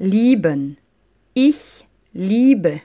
lieben. Ich liebe.